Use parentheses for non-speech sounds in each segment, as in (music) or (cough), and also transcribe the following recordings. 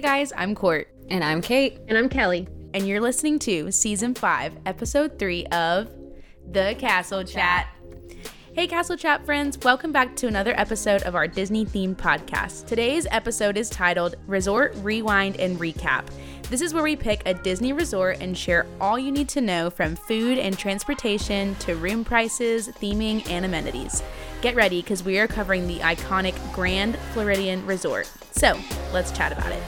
Hey guys, I'm Court. And I'm Kate. And I'm Kelly. And you're listening to season five, episode three of The Castle Chat. Hey, Castle Chat friends, welcome back to another episode of our Disney themed podcast. Today's episode is titled Resort Rewind and Recap. This is where we pick a Disney resort and share all you need to know from food and transportation to room prices, theming, and amenities. Get ready because we are covering the iconic Grand Floridian Resort. So let's chat about it.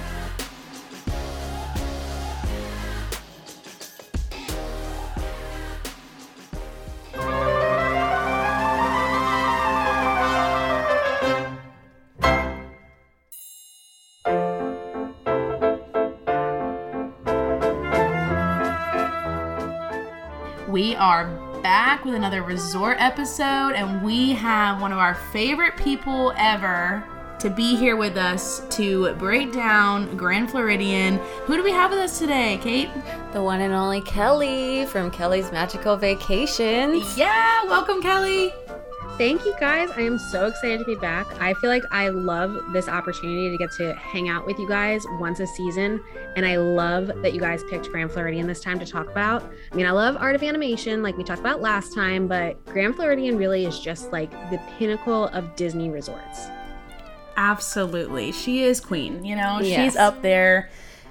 We are back with another resort episode, and we have one of our favorite people ever to be here with us to break down Grand Floridian. Who do we have with us today, Kate? The one and only Kelly from Kelly's Magical Vacations. Yeah, welcome, Kelly. Thank you guys. I am so excited to be back. I feel like I love this opportunity to get to hang out with you guys once a season. And I love that you guys picked Grand Floridian this time to talk about. I mean, I love art of animation, like we talked about last time, but Grand Floridian really is just like the pinnacle of Disney resorts. Absolutely. She is queen, you know, Yes. she's up there.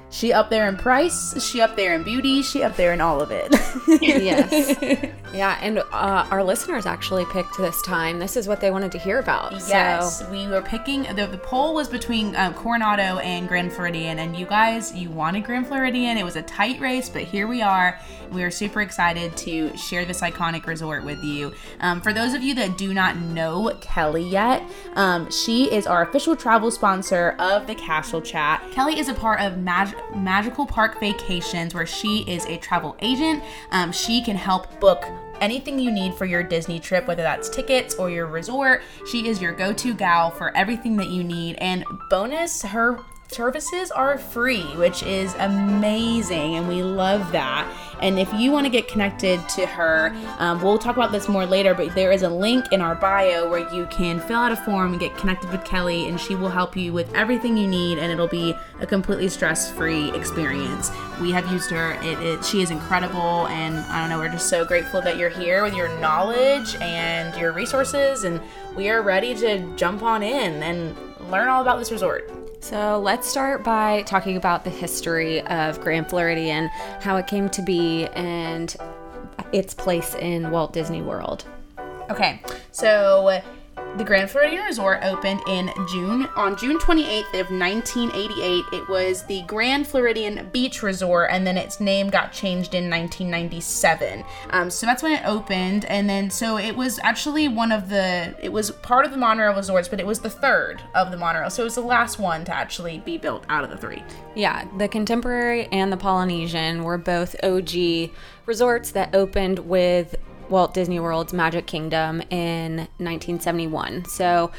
She up there in price, she up there in beauty, she up there in all of it. (laughs) yes. Yeah, and uh, our listeners actually picked this time. This is what they wanted to hear about. Yes, So, we were picking the, the poll was between um, Coronado and Grand Floridian, and you guys you wanted Grand Floridian. It was a tight race, but here we are. We are super excited to share this iconic resort with you. Um, for those of you that do not know Kelly yet, um, she is our official travel sponsor of the Castle Chat. Kelly is a part of Mag- Magical Park Vacations, where she is a travel agent. Um, she can help book anything you need for your Disney trip, whether that's tickets or your resort. She is your go to gal for everything that you need. And bonus, her services are free, which is amazing. And we love that. And if you want to get connected to her, um, we'll talk about this more later, but there is a link in our bio where you can fill out a form and get connected with Kelly, and she will help you with everything you need, and it'll be a completely stress free experience. We have used her, it, it, she is incredible, and I don't know, we're just so grateful that you're here with your knowledge and your resources, and we are ready to jump on in and learn all about this resort. So let's start by talking about the history of Grand Floridian, how it came to be, and its place in Walt Disney World. Okay, so the Grand Floridian Resort opened in June on June 28th of 1988. It was the Grand Floridian Beach Resort, and then its name got changed in 1997. Um, so that's when it opened, and then so it was actually one of the. It was part of the monorail resorts, but it was the third of the monorail. So it was the last one to actually be built out of the three. Yeah, the Contemporary and the Polynesian were both OG resorts that opened with Walt Disney World's Magic Kingdom in 1971. So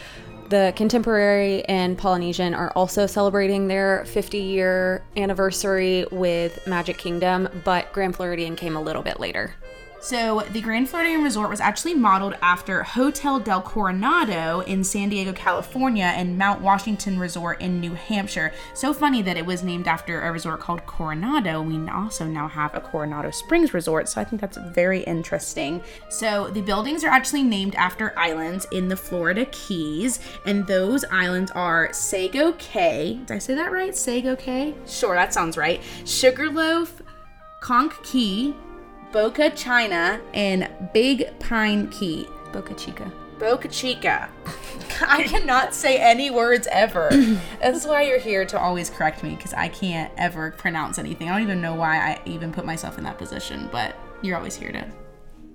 the Contemporary and Polynesian are also celebrating their 50 year anniversary with Magic Kingdom, but Grand Floridian came a little bit later. So, the Grand Floridian Resort was actually modeled after Hotel del Coronado in San Diego, California, and Mount Washington Resort in New Hampshire. So funny that it was named after a resort called Coronado. We also now have a Coronado Springs Resort, so I think that's very interesting. So, the buildings are actually named after islands in the Florida Keys, and those islands are Sago Cay. Did I say that right? Sago Cay? Sure, that sounds right. Sugarloaf, Conch Key, Boca China, and Big Pine Key. Boca Chica. Boca Chica. (laughs) I cannot say any words ever. (clears throat) That's why you're here to always correct me because I can't ever pronounce anything. I don't even know why I even put myself in that position, but you're always here to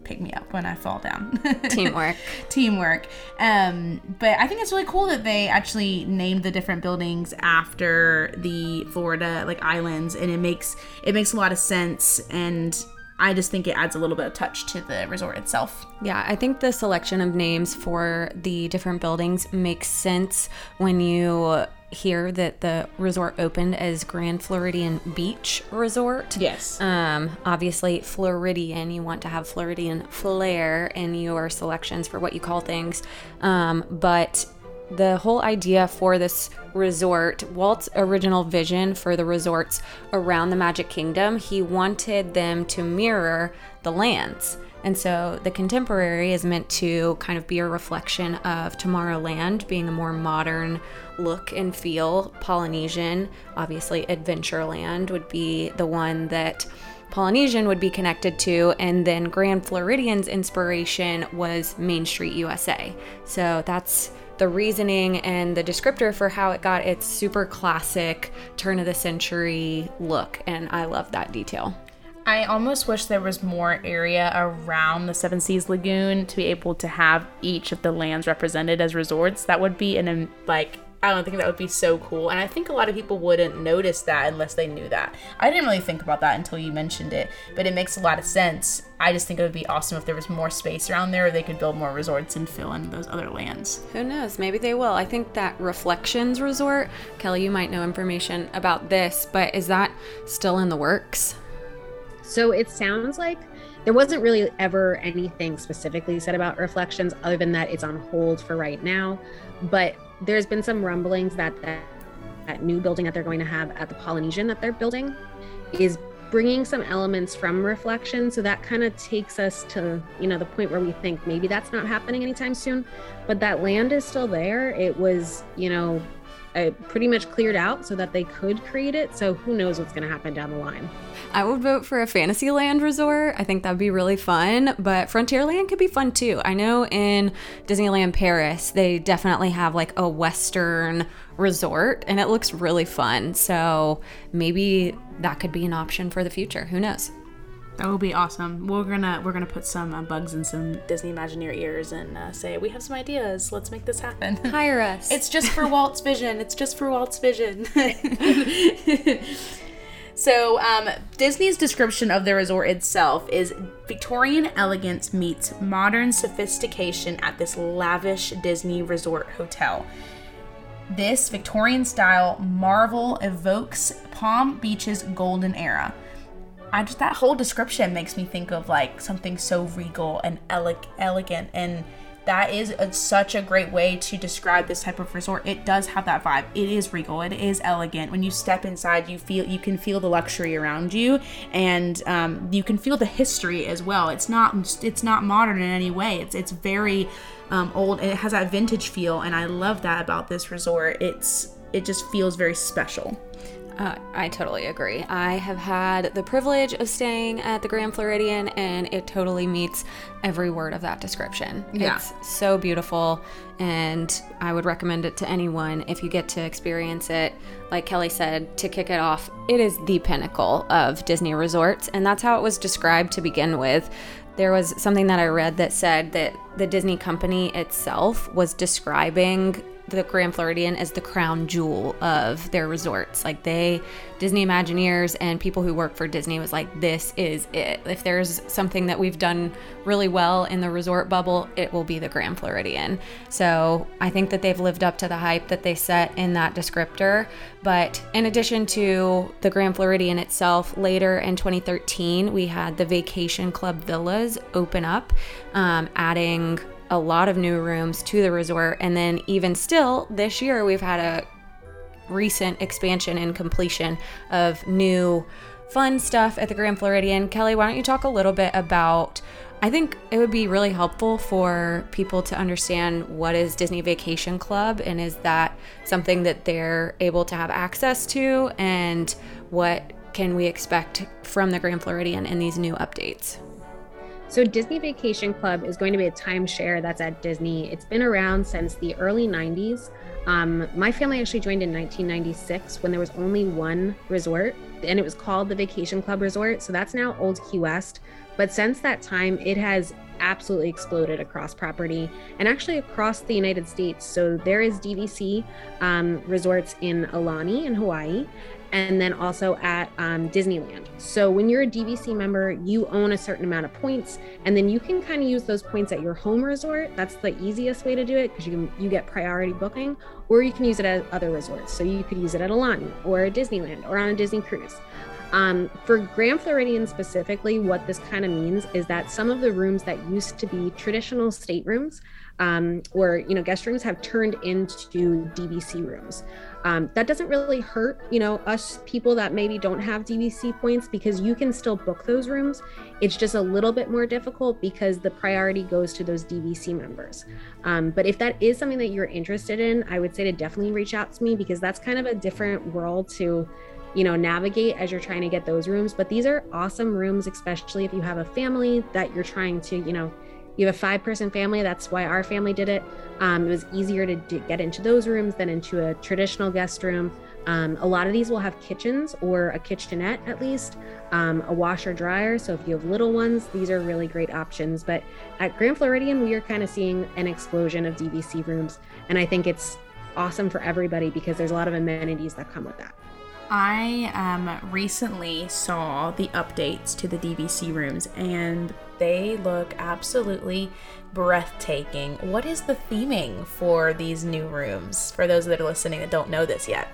pick me up when I fall down. (laughs) Teamwork. Teamwork. Um, but I think it's really cool that they actually named the different buildings after the Florida like islands, and it makes it makes a lot of sense and I just think it adds a little bit of touch to the resort itself. Yeah, I think the selection of names for the different buildings makes sense when you hear that the resort opened as Grand Floridian Beach Resort. Yes. Um, obviously, Floridian, you want to have Floridian flair in your selections for what you call things. Um, but the whole idea for this resort, Walt's original vision for the resorts around the Magic Kingdom, he wanted them to mirror the lands. And so the contemporary is meant to kind of be a reflection of Tomorrowland, being a more modern look and feel. Polynesian, obviously, Adventureland would be the one that Polynesian would be connected to, and then Grand Floridian's inspiration was Main Street USA. So that's the reasoning and the descriptor for how it got its super classic turn of the century look, and I love that detail. I almost wish there was more area around the Seven Seas Lagoon to be able to have each of the lands represented as resorts. That would be an like I don't think that would be so cool. And I think a lot of people wouldn't notice that unless they knew that. I didn't really think about that until you mentioned it, but it makes a lot of sense. I just think it would be awesome if there was more space around there, or they could build more resorts and fill in those other lands. Who knows? Maybe they will. I think that Reflections Resort, Kelly, you might know information about this, but is that still in the works? So it sounds like there wasn't really ever anything specifically said about reflections other than that it's on hold for right now. But there's been some rumblings that that, that new building that they're going to have at the Polynesian that they're building is bringing some elements from reflection. So that kind of takes us to you know the point where we think maybe that's not happening anytime soon but that land is still there. It was you know uh, pretty much cleared out so that they could create it. So who knows what's going to happen down the line. I would vote for a Fantasyland resort. I think that'd be really fun, but Frontierland could be fun too. I know in Disneyland Paris, they definitely have like a Western resort and it looks really fun. So maybe that could be an option for the future. Who knows? That would be awesome. We're gonna we're gonna put some uh, bugs in some Disney Imagineer ears and uh, say we have some ideas. Let's make this happen. (laughs) Hire us. it's just for (laughs) Walt's vision. It's just for Walt's vision. (laughs) so um, Disney's description of the resort itself is Victorian elegance meets modern sophistication at this lavish Disney resort hotel. This Victorian style marvel evokes Palm Beach's golden era. I just that whole description makes me think of like something so regal and ele- elegant and that is a, such a great way to describe this type of resort. It does have that vibe. It is regal. It is elegant. When you step inside, you feel you can feel the luxury around you, and um, you can feel the history as well. It's not it's not modern in any way. It's it's very um, old. It has that vintage feel, and I love that about this resort. It's it just feels very special. Uh, I totally agree. I have had the privilege of staying at the Grand Floridian, and it totally meets every word of that description. Yeah. It's so beautiful, and I would recommend it to anyone if you get to experience it. Like Kelly said, to kick it off, it is the pinnacle of Disney resorts, and that's how it was described to begin with. There was something that I read that said that the Disney company itself was describing the Grand Floridian as the crown jewel of their resorts. Like they, Disney Imagineers and people who work for Disney was like, this is it. If there's something that we've done really well in the resort bubble, it will be the Grand Floridian. So I think that they've lived up to the hype that they set in that descriptor. But in addition to the Grand Floridian itself, later in 2013, we had the Vacation Club Villas open up, um, adding a lot of new rooms to the resort. And then, even still, this year we've had a recent expansion and completion of new fun stuff at the Grand Floridian. Kelly, why don't you talk a little bit about? I think it would be really helpful for people to understand what is Disney Vacation Club and is that something that they're able to have access to and what can we expect from the Grand Floridian in these new updates? So, Disney Vacation Club is going to be a timeshare that's at Disney. It's been around since the early 90s. Um, my family actually joined in 1996 when there was only one resort, and it was called the Vacation Club Resort. So, that's now Old Key West. But since that time, it has absolutely exploded across property and actually across the United States. So, there is DVC um, resorts in Aulani in Hawaii, and then also at um, Disneyland. So when you're a DVC member, you own a certain amount of points, and then you can kind of use those points at your home resort. That's the easiest way to do it because you can you get priority booking, or you can use it at other resorts. So you could use it at Aulani or at Disneyland or on a Disney cruise. Um, for Grand Floridian specifically, what this kind of means is that some of the rooms that used to be traditional staterooms um, or you know guest rooms have turned into DVC rooms. Um, that doesn't really hurt, you know, us people that maybe don't have DVC points because you can still book those rooms. It's just a little bit more difficult because the priority goes to those DVC members. Um, but if that is something that you're interested in, I would say to definitely reach out to me because that's kind of a different world to you know navigate as you're trying to get those rooms but these are awesome rooms especially if you have a family that you're trying to you know you have a five person family that's why our family did it. Um, it was easier to d- get into those rooms than into a traditional guest room. Um, a lot of these will have kitchens or a kitchenette at least um, a washer dryer so if you have little ones these are really great options. But at grand floridian we are kind of seeing an explosion of dvc rooms and i think it's awesome for everybody because there's a lot of amenities that come with that I um, recently saw the updates to the DVC rooms and they look absolutely breathtaking. What is the theming for these new rooms for those that are listening that don't know this yet?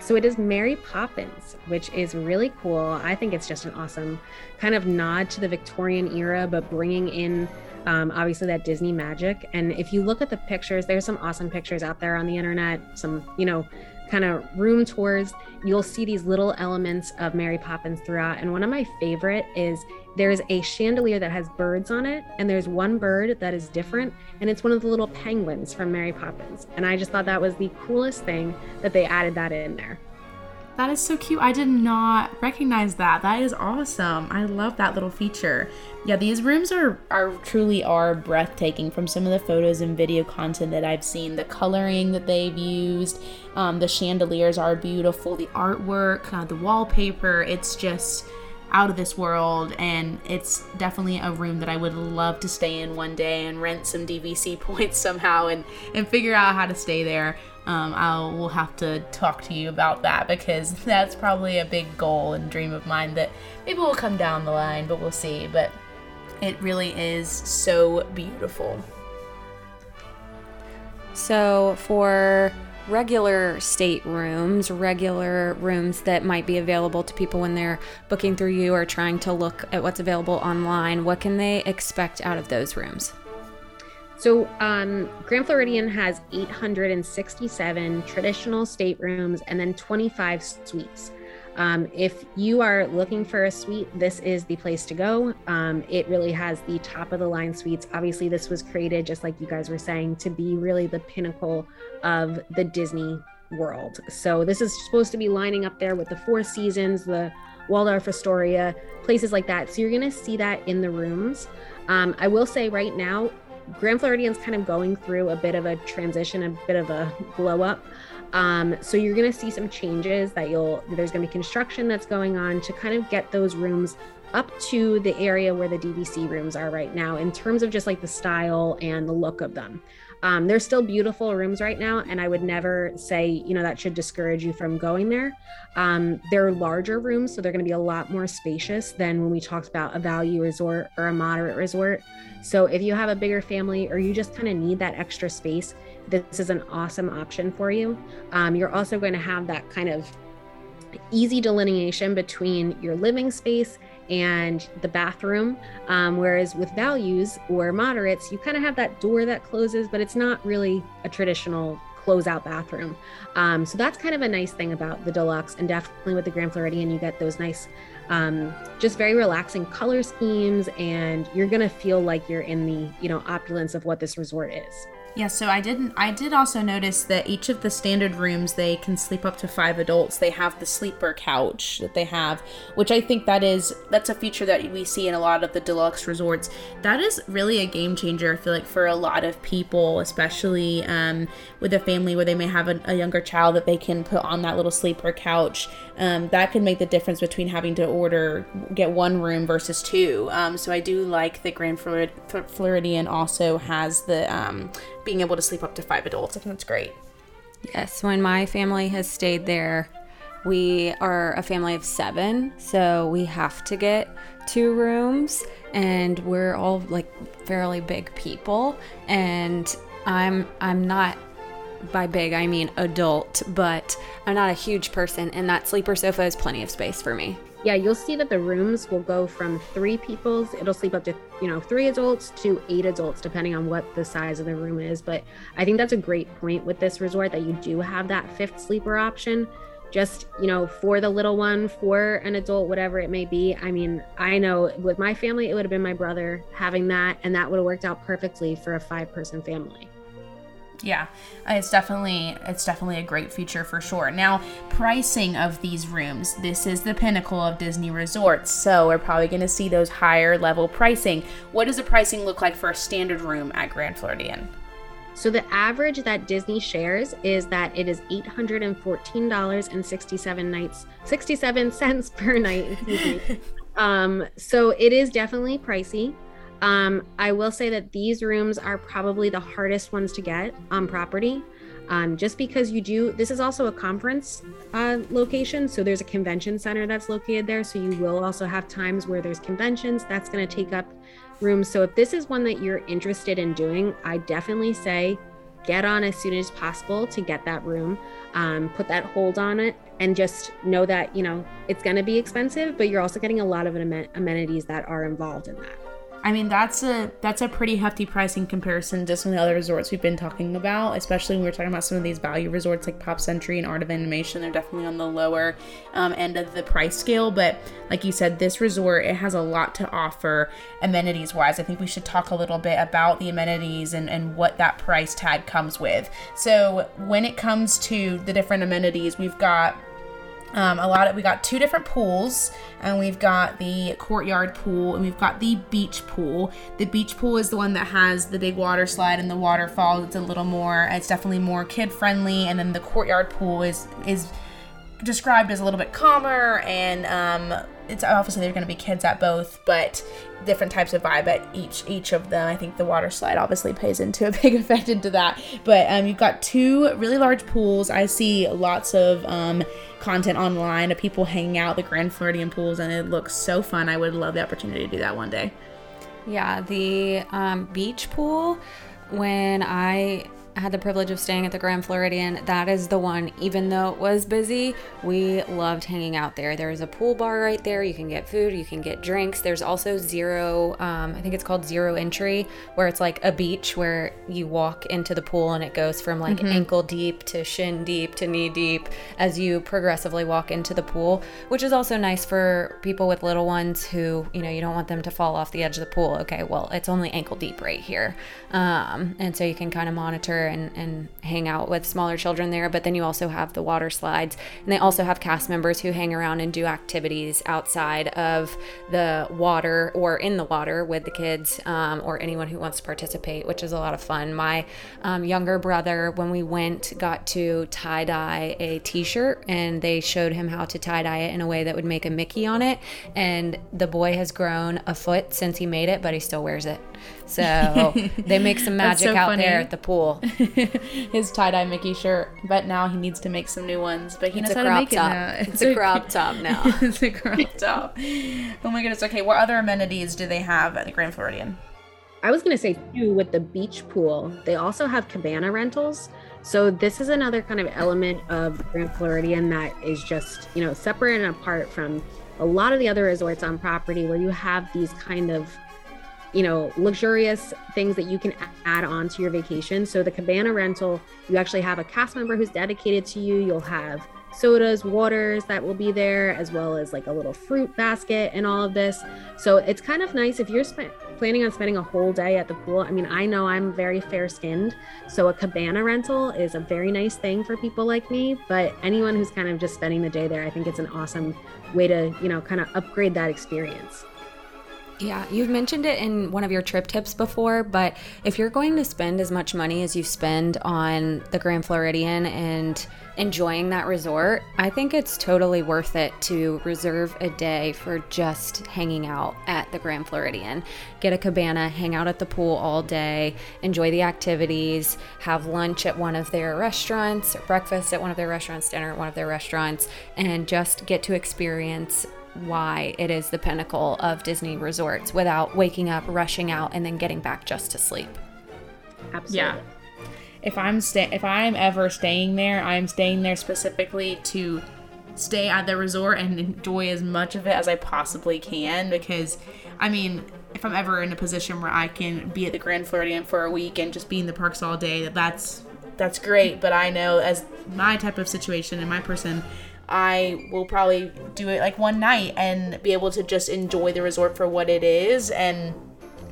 So it is Mary Poppins, which is really cool. I think it's just an awesome kind of nod to the Victorian era, but bringing in um, obviously that Disney magic. And if you look at the pictures, there's some awesome pictures out there on the internet, some, you know, kind of room tours, you'll see these little elements of Mary Poppins throughout. And one of my favorite is there's a chandelier that has birds on it, and there's one bird that is different, and it's one of the little penguins from Mary Poppins. And I just thought that was the coolest thing that they added that in there. That is so cute. I did not recognize that. That is awesome. I love that little feature. Yeah, these rooms are are truly are breathtaking from some of the photos and video content that I've seen. The coloring that they've used, um, the chandeliers are beautiful. The artwork, uh, the wallpaper, it's just out of this world and it's definitely a room that I would love to stay in one day and rent some DVC (laughs) points somehow and and figure out how to stay there um, I will have to talk to you about that because (laughs) that's probably a big goal and dream of mine that maybe will come down the line, but we'll see. But it really is so beautiful. So, for regular state rooms, regular rooms that might be available to people when they're booking through you or trying to look at what's available online, what can they expect out of those rooms? So, um, Grand Floridian has 867 traditional staterooms and then 25 suites. Um, if you are looking for a suite, this is the place to go. Um, it really has the top of the line suites. Obviously, this was created, just like you guys were saying, to be really the pinnacle of the Disney world. So, this is supposed to be lining up there with the Four Seasons, the Waldorf Astoria, places like that. So, you're going to see that in the rooms. Um, I will say right now, Grand Floridian's kind of going through a bit of a transition, a bit of a glow up. Um, so you're going to see some changes that you'll, there's going to be construction that's going on to kind of get those rooms up to the area where the DVC rooms are right now in terms of just like the style and the look of them. Um, they're still beautiful rooms right now, and I would never say, you know, that should discourage you from going there. Um, they're larger rooms, so they're going to be a lot more spacious than when we talked about a value resort or a moderate resort. So if you have a bigger family or you just kind of need that extra space, this is an awesome option for you. Um, you're also going to have that kind of easy delineation between your living space and the bathroom. Um, whereas with values or moderates, you kind of have that door that closes, but it's not really a traditional closeout bathroom. Um, so that's kind of a nice thing about the deluxe, and definitely with the Grand Floridian, you get those nice, um, just very relaxing color schemes, and you're gonna feel like you're in the you know opulence of what this resort is. Yeah, so I didn't I did also notice that each of the standard rooms they can sleep up to 5 adults. They have the sleeper couch that they have, which I think that is that's a feature that we see in a lot of the deluxe resorts. That is really a game changer I feel like for a lot of people, especially um, with a family where they may have a, a, younger child that they can put on that little sleeper couch. Um, that can make the difference between having to order get one room versus two. Um, so I do like that Grand Floridian also has the um, being able to sleep up to five adults. I think that's great. Yes, when my family has stayed there, we are a family of seven, so we have to get two rooms, and we're all like fairly big people. And I'm I'm not by big I mean adult, but I'm not a huge person, and that sleeper sofa is plenty of space for me. yeah, you'll see that the rooms will go from three people's, it'll sleep up to, you know, three adults to eight adults, depending on what the size of the room is. But I think that's a great point with this resort that you do have that fifth sleeper option. Just, you know, for the little one, for an adult, whatever it may be. I mean, I know with my family, it would have been my brother having that, and that would have worked out perfectly for a five person family. Yeah, it's definitely it's definitely a great feature for sure. Now, pricing of these rooms. This is the pinnacle of Disney resorts, so we're probably going to see those higher level pricing. What does the pricing look like for a standard room at Grand Floridian? So the average that Disney shares is that it is eight hundred and fourteen dollars and sixty-seven nights, sixty-seven cents per night. (laughs) um, so it is definitely pricey. Um, I will say that these rooms are probably the hardest ones to get on property. Um, just because you do, this is also a conference uh, location. So there's a convention center that's located there. So you will also have times where there's conventions that's going to take up rooms. So if this is one that you're interested in doing, I definitely say get on as soon as possible to get that room. Um, put that hold on it and just know that, you know, it's going to be expensive, but you're also getting a lot of amenities that are involved in that. I mean, that's a that's a pretty hefty pricing comparison to some of the other resorts we've been talking about, especially when we're talking about some of these value resorts like Pop Century and Art of Animation. They're definitely on the lower um, end of the price scale, but like you said, this resort it has a lot to offer amenities wise. I think we should talk a little bit about the amenities and, and what that price tag comes with. So when it comes to the different amenities, we've got um, a lot of we got two different pools and we've got the courtyard pool and we've got the beach pool. The beach pool is the one that has the big water slide and the waterfall. It's a little more it's definitely more kid friendly and then the courtyard pool is is described as a little bit calmer and um, it's obviously there's going to be kids at both but different types of vibe at each each of them. I think the water slide obviously plays into a (laughs) big effect into that. But um, you've got two really large pools. I see lots of um, content online of people hanging out the grand floridian pools and it looks so fun. I would love the opportunity to do that one day. Yeah the um, beach pool when i had the privilege of staying at the Grand Floridian. That is the one, even though it was busy, we loved hanging out there. There's a pool bar right there. You can get food, you can get drinks. There's also zero, um, I think it's called zero entry, where it's like a beach where you walk into the pool and it goes from like mm-hmm. ankle deep to shin deep to knee deep as you progressively walk into the pool, which is also nice for people with little ones who, you know, you don't want them to fall off the edge of the pool. Okay, well, it's only ankle deep right here. Um, and so you can kind of monitor and, and hang out with smaller children there. But then you also have the water slides, and they also have cast members who hang around and do activities outside of the water or in the water with the kids um, or anyone who wants to participate, which is a lot of fun. My um, younger brother, when we went, got to tie dye a t shirt, and they showed him how to tie dye it in a way that would make a Mickey on it. And the boy has grown a foot since he made it, but he still wears it. So they make some (laughs) magic so out funny. there at the pool. (laughs) His tie dye Mickey shirt, but now he needs to make some new ones. But he it's knows how to make top. it now. It's, it's a, a crop top now. (laughs) it's a crop top. Oh my goodness. Okay, what other amenities do they have at the Grand Floridian? I was going to say too with the beach pool, they also have cabana rentals. So this is another kind of element of Grand Floridian that is just, you know, separate and apart from a lot of the other resorts on property where you have these kind of you know, luxurious things that you can add on to your vacation. So the cabana rental, you actually have a cast member who's dedicated to you. You'll have sodas, waters that will be there, as well as like a little fruit basket and all of this. So it's kind of nice if you're planning on spending a whole day at the pool. I mean, I know I'm very fair skinned, so a cabana rental is a very nice thing for people like me. But anyone who's kind of just spending the day there, I think it's an awesome way to, you know, kind of upgrade that experience. Yeah, you've mentioned it in one of your trip tips before, but if you're going to spend as much money as you spend on the Grand Floridian and enjoying that resort, I think it's totally worth it to reserve a day for just hanging out at the Grand Floridian. Get a cabana, hang out at the pool all day, enjoy the activities, have lunch at one of their restaurants, breakfast at one of their restaurants, dinner at one of their restaurants, and just get to experience why it is the pinnacle of Disney resorts without waking up, rushing out, and then getting back just to sleep. Absolutely. Yeah. If I'm stay if I'm ever staying there, I'm staying there specifically to stay at the resort and enjoy as much of it as I possibly can because I mean, if I'm ever in a position where I can be at the Grand Floridian for a week and just be in the parks all day, that's that's great. But I know as my type of situation and my person, I will probably do it like one night and be able to just enjoy the resort for what it is and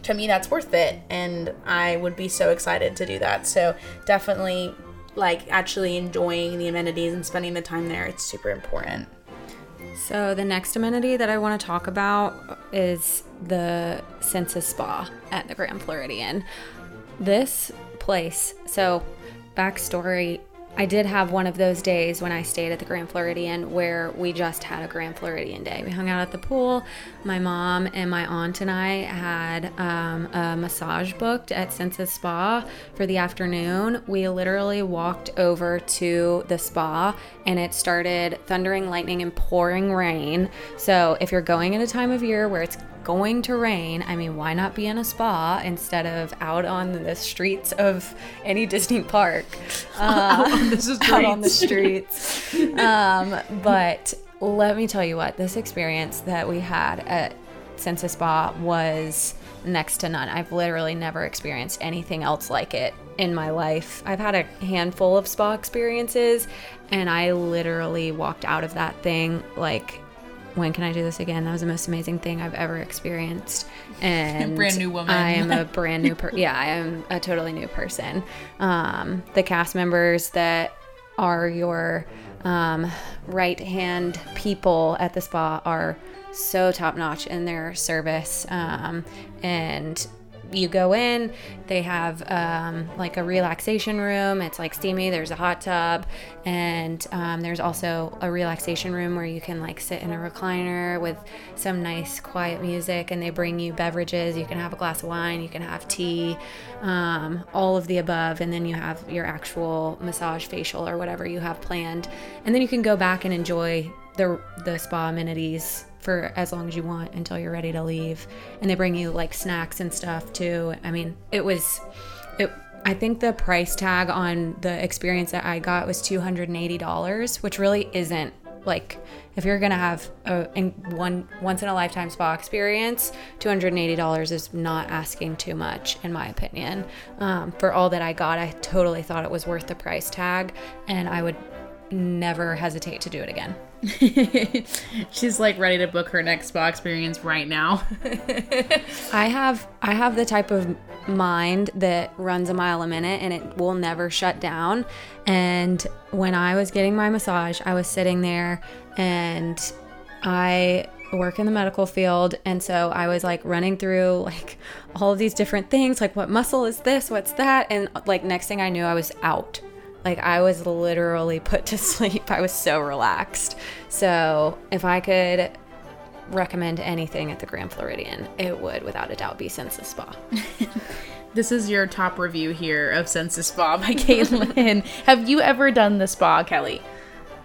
to me that's worth it and I would be so excited to do that. So definitely like actually enjoying the amenities and spending the time there. It's super important. So the next amenity that I want to talk about is the Senses Spa at the Grand Floridian. This place, so backstory I did have one of those days when I stayed at the Grand Floridian where we just had a Grand Floridian day. We hung out at the pool. My mom and my aunt and I had um, a massage booked at Senses Spa for the afternoon. We literally walked over to the spa and it started thundering, lightning, and pouring rain. So if you're going at a time of year where it's going to rain, I mean, why not be in a spa instead of out on the streets of any (laughs) Disney park? (laughs) Uh, (laughs) out on the streets. out on the streets. um, but let me tell you what, this experience that we had at Senses Spa was next to none. I've literally never experienced anything else like it in my life. I've had a handful of spa experiences, and I literally walked out of that thing like when can I do this again? That was the most amazing thing I've ever experienced. (laughs) And brand new woman. I am a (laughs) brand new person. yeah, I am a totally new person. Um, the cast members that are your um, right hand people at the spa are so top notch in their service. Um, and you go in, they have um, like a relaxation room. It's like steamy. There's a hot tub, and um, there's also a relaxation room where you can like sit in a recliner with some nice quiet music. And they bring you beverages. You can have a glass of wine. You can have tea, um, all of the above. And then you have your actual massage, facial, or whatever you have planned. And then you can go back and enjoy the the spa amenities for as long as you want until you're ready to leave. And they bring you like snacks and stuff too. I mean, it was it I think the price tag on the experience that I got was $280, which really isn't like if you're gonna have a in one once in a lifetime spa experience, $280 is not asking too much in my opinion. Um, for all that I got, I totally thought it was worth the price tag, and I would never hesitate to do it again. (laughs) She's like ready to book her next spa experience right now. (laughs) I have I have the type of mind that runs a mile a minute and it will never shut down. And when I was getting my massage, I was sitting there and I work in the medical field and so I was like running through like all of these different things like what muscle is this what's that and like next thing I knew I was out like I was literally put to (laughs) sleep. I was so relaxed. So if I could recommend anything at the Grand Floridian, it would without a doubt be Senses Spa. (laughs) this is your top review here of Senses Spa by (laughs) Caitlin. Have you ever done the spa, Kelly?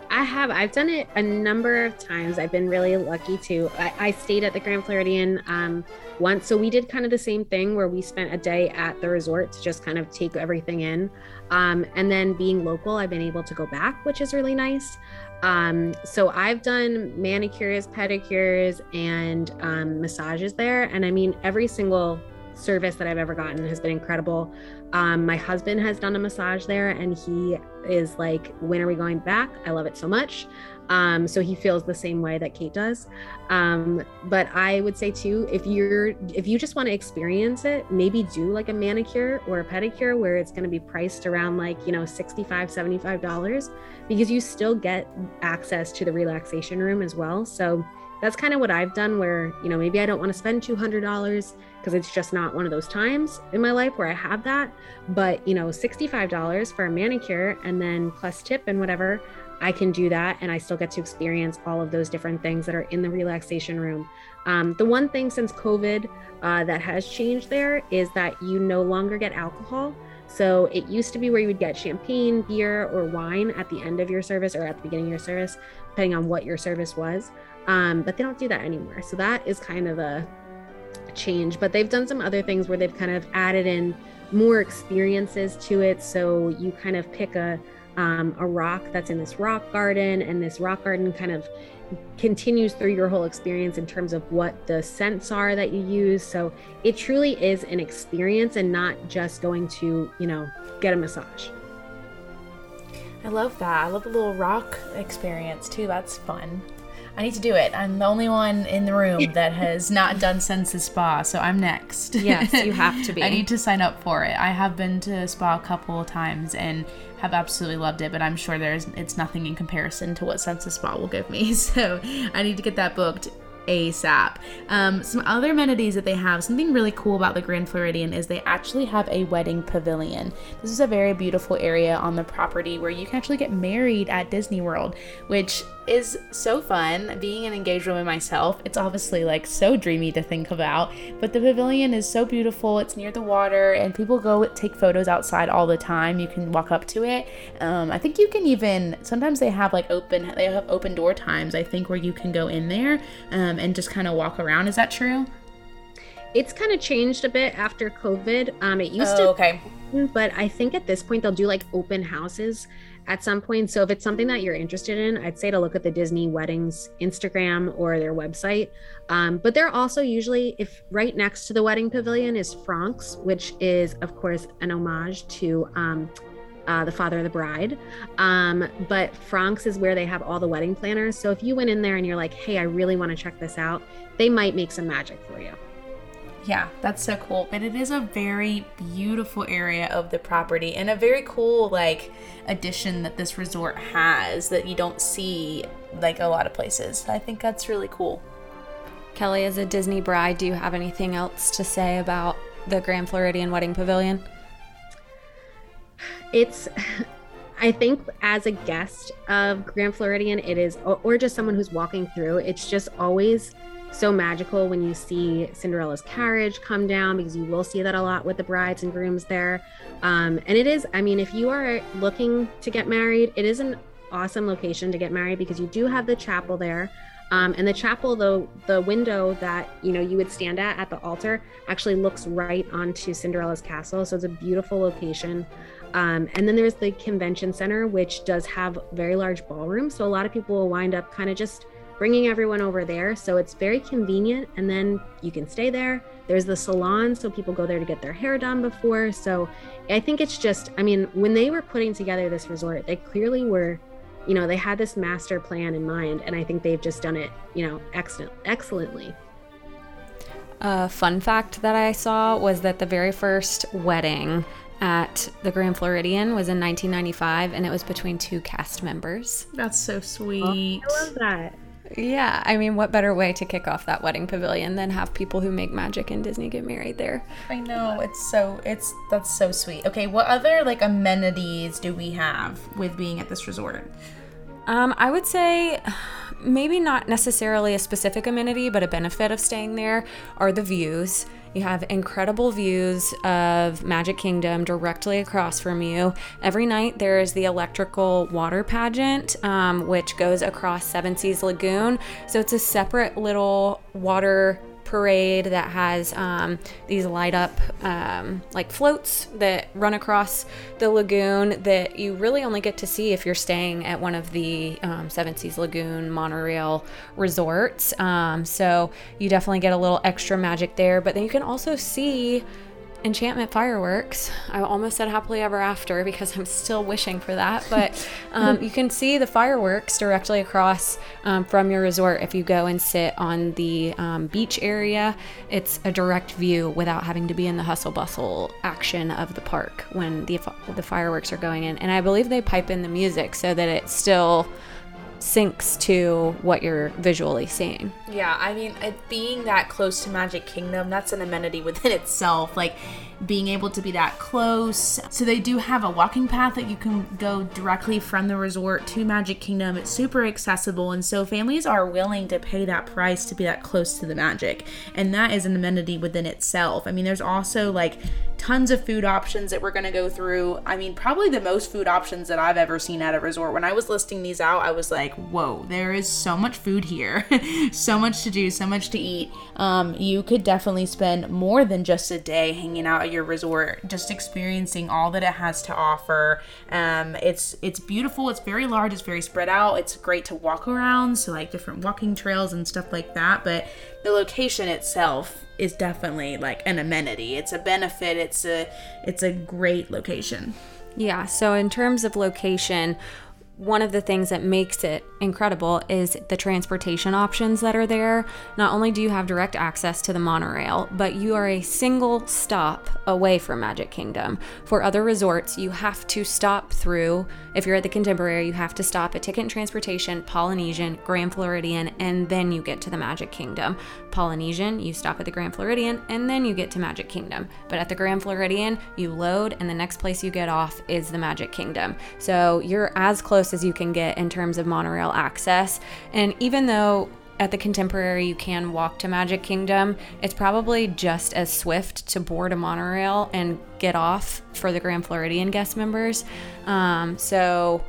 I have. I've done it a number of times. I've been really lucky to. I, I stayed at the Grand Floridian um, once. So we did kind of the same thing where we spent a day at the resort to just kind of take everything in. Um, and then being local, I've been able to go back, which is really nice. Um, so I've done manicures, pedicures, and um, massages there. And I mean, every single service that I've ever gotten has been incredible. Um, my husband has done a massage there, and he is like, When are we going back? I love it so much. Um, so he feels the same way that Kate does. Um, but I would say too, if you're if you just want to experience it, maybe do like a manicure or a pedicure where it's going to be priced around like, you know, 65, 75 dollars because you still get access to the relaxation room as well. So that's kind of what I've done where, you know, maybe I don't want to spend $200 because it's just not one of those times in my life where I have that. But, you know, $65 for a manicure and then plus tip and whatever, I can do that and I still get to experience all of those different things that are in the relaxation room. Um, the one thing since COVID uh, that has changed there is that you no longer get alcohol. So it used to be where you would get champagne, beer, or wine at the end of your service or at the beginning of your service, depending on what your service was. Um, but they don't do that anymore. So that is kind of a change. But they've done some other things where they've kind of added in more experiences to it. So you kind of pick a um, a rock that's in this rock garden, and this rock garden kind of continues through your whole experience in terms of what the scents are that you use. So it truly is an experience and not just going to, you know, get a massage. I love that. I love the little rock experience too. That's fun. I need to do it. I'm the only one in the room that has not done Senses Spa, so I'm next. Yes, you have to (laughs) be. I need to sign up for it. I have been to a spa a couple of times and have absolutely loved it, but I'm sure there's it's nothing in comparison to what Senses Spa will give me. (laughs) So I need to get that booked ASAP. Um, some other amenities that they have, something really cool about the Grand Floridian is they actually have a wedding pavilion. This is a very beautiful area on the property where you can actually get married at Disney World, which is so fun. Being an engaged woman myself, it's obviously like so dreamy to think about. But the pavilion is so beautiful. It's near the water, and people go take photos outside all the time. You can walk up to it. Um, I think you can even sometimes they have like open they have open door times. I think where you can go in there um, and just kind of walk around. Is that true? It's kind of changed a bit after COVID. Um, it used oh, to, okay. but I think at this point they'll do like open houses at some point. So if it's something that you're interested in, I'd say to look at the Disney Weddings Instagram or their website. Um, but they're also usually, if right next to the wedding pavilion is Frank's, which is, of course, an homage to um, uh, the father of the bride. Um, but Frank's is where they have all the wedding planners. So if you went in there and you're like, hey, I really want to check this out, they might make some magic for you. Yeah, that's so cool. But it is a very beautiful area of the property and a very cool like addition that this resort has that you don't see like a lot of places. I think that's really cool. Kelly, as a Disney bride, do you have anything else to say about the Grand Floridian Wedding Pavilion? It's (laughs) I think as a guest of Grand Floridian, it is, or just someone who's walking through, it's just always so magical when you see Cinderella's carriage come down because you will see that a lot with the brides and grooms there. Um, and it is, I mean, if you are looking to get married, it is an awesome location to get married because you do have the chapel there. Um, and the chapel, though, the window that you know you would stand at at the altar actually looks right onto Cinderella's castle, so it's a beautiful location. Um, and then there's the convention center, which does have very large ballrooms, so a lot of people will wind up kind of just bringing everyone over there. So it's very convenient. And then you can stay there. There's the salon, so people go there to get their hair done before. So I think it's just, I mean, when they were putting together this resort, they clearly were, you know, they had this master plan in mind. And I think they've just done it, you know, excellent, excellently. A fun fact that I saw was that the very first wedding at the Grand Floridian was in 1995 and it was between two cast members. That's so sweet. Oh, I love that. Yeah, I mean, what better way to kick off that wedding pavilion than have people who make magic in Disney get married there? I know it's so it's that's so sweet. Okay, what other like amenities do we have with being at this resort? Um, I would say maybe not necessarily a specific amenity, but a benefit of staying there are the views. You have incredible views of Magic Kingdom directly across from you. Every night there is the electrical water pageant, um, which goes across Seven Seas Lagoon. So it's a separate little water parade that has um, these light up um, like floats that run across the lagoon that you really only get to see if you're staying at one of the um, Seven Seas Lagoon monorail resorts. Um, so you definitely get a little extra magic there, but then you can also see enchantment fireworks. I almost said happily ever after because I'm still wishing for that. But um, (laughs) you can see the fireworks directly across um, from your resort if you go and sit on the um, beach area. It's a direct view without having to be in the hustle bustle action of the park when the the fireworks are going in. And I believe they pipe in the music so that it still syncs to what you're visually seeing. Yeah, I mean, being that close to Magic Kingdom, that's an amenity (laughs) within itself. Like being able to be that close. So they do have a walking path that you can go directly from the resort to Magic Kingdom. It's super accessible, and so families are willing to pay that price to be that close to the magic. And that is an amenity within itself. I mean, there's also like tons of food options that we're going to go through. I mean, probably the most food options that I've ever seen at a resort. When I was listing these out, I was like, whoa, there is so much food here, (laughs) so much to do, so much to eat. Um, you could definitely spend more than just a day hanging out at your resort, just experiencing all that it has to offer. Um, it's it's beautiful. It's very large. It's very spread out. It's great to walk around, so like different walking trails and stuff like that. But the location itself is definitely like an amenity. It's a benefit. It's a it's a great location. Yeah, so in terms of location, one of the things that makes it incredible is the transportation options that are there. Not only do you have direct access to the monorail, but you are a single stop away from Magic Kingdom. For other resorts, you have to stop through, if you're at the Contemporary, you have to stop at Ticket and Transportation, Polynesian, Grand Floridian, and then you get to the Magic Kingdom. Polynesian, you stop at the Grand Floridian, and then you get to Magic Kingdom. But at the Grand Floridian, you load, and the next place you get off is the Magic Kingdom. So you're as close as you can get in terms of monorail access. And even though at the Contemporary you can walk to Magic Kingdom, it's probably just as swift to board a monorail and get off for the Grand Floridian guest members. Um, so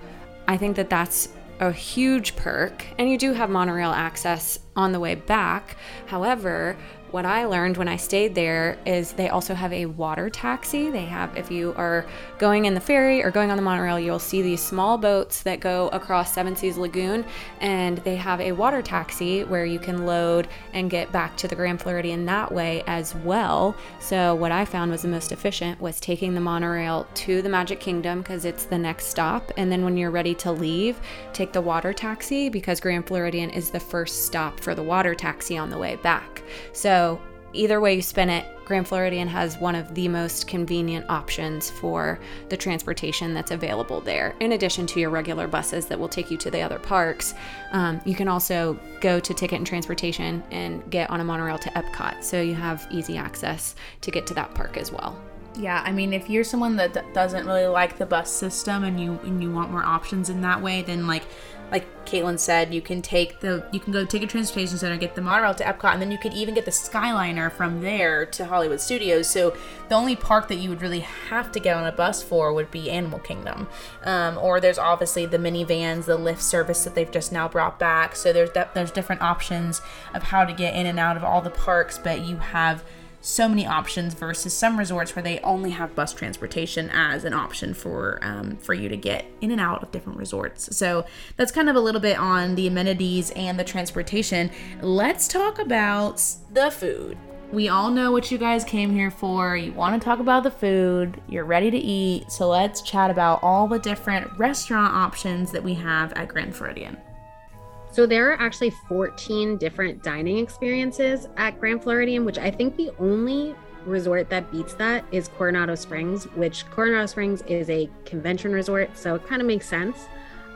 I think that that's a huge perk. And you do have monorail access on the way back. However, what I learned when I stayed there is they also have a water taxi. They have, if you are going in the ferry or going on the monorail, you'll see these small boats that go across Seven Seas Lagoon, and they have a water taxi where you can load and get back to the Grand Floridian that way as well. So, what I found was the most efficient was taking the monorail to the Magic Kingdom because it's the next stop, and then when you're ready to leave, take the water taxi because Grand Floridian is the first stop for the water taxi on the way back. So, so, either way you spin it, Grand Floridian has one of the most convenient options for the transportation that's available there. In addition to your regular buses that will take you to the other parks, um, you can also go to Ticket and Transportation and get on a monorail to Epcot. So you have easy access to get to that park as well. Yeah, I mean, if you're someone that d- doesn't really like the bus system and you and you want more options in that way, then like like Caitlin said, you can take the you can go take a transportation center, get the monorail to Epcot, and then you could even get the Skyliner from there to Hollywood Studios. So the only park that you would really have to get on a bus for would be Animal Kingdom, um, or there's obviously the Minnie Vans, the Lyft service that they've just now brought back. So there's de- there's different options of how to get in and out of all the parks, but you have so many options versus some resorts where they only have bus transportation as an option for um, for you to get in and out of different resorts. So that's kind of a little bit on the amenities and the transportation. Let's talk about the food. We all know what you guys came here for. You want to talk about the food, you're ready to eat. So let's chat about all the different restaurant options that we have at Grand Floridian. So there are actually 14 different dining experiences at Grand Floridian, which I think the only resort that beats that is Coronado Springs, which Coronado Springs is a convention resort, so it kind of makes sense.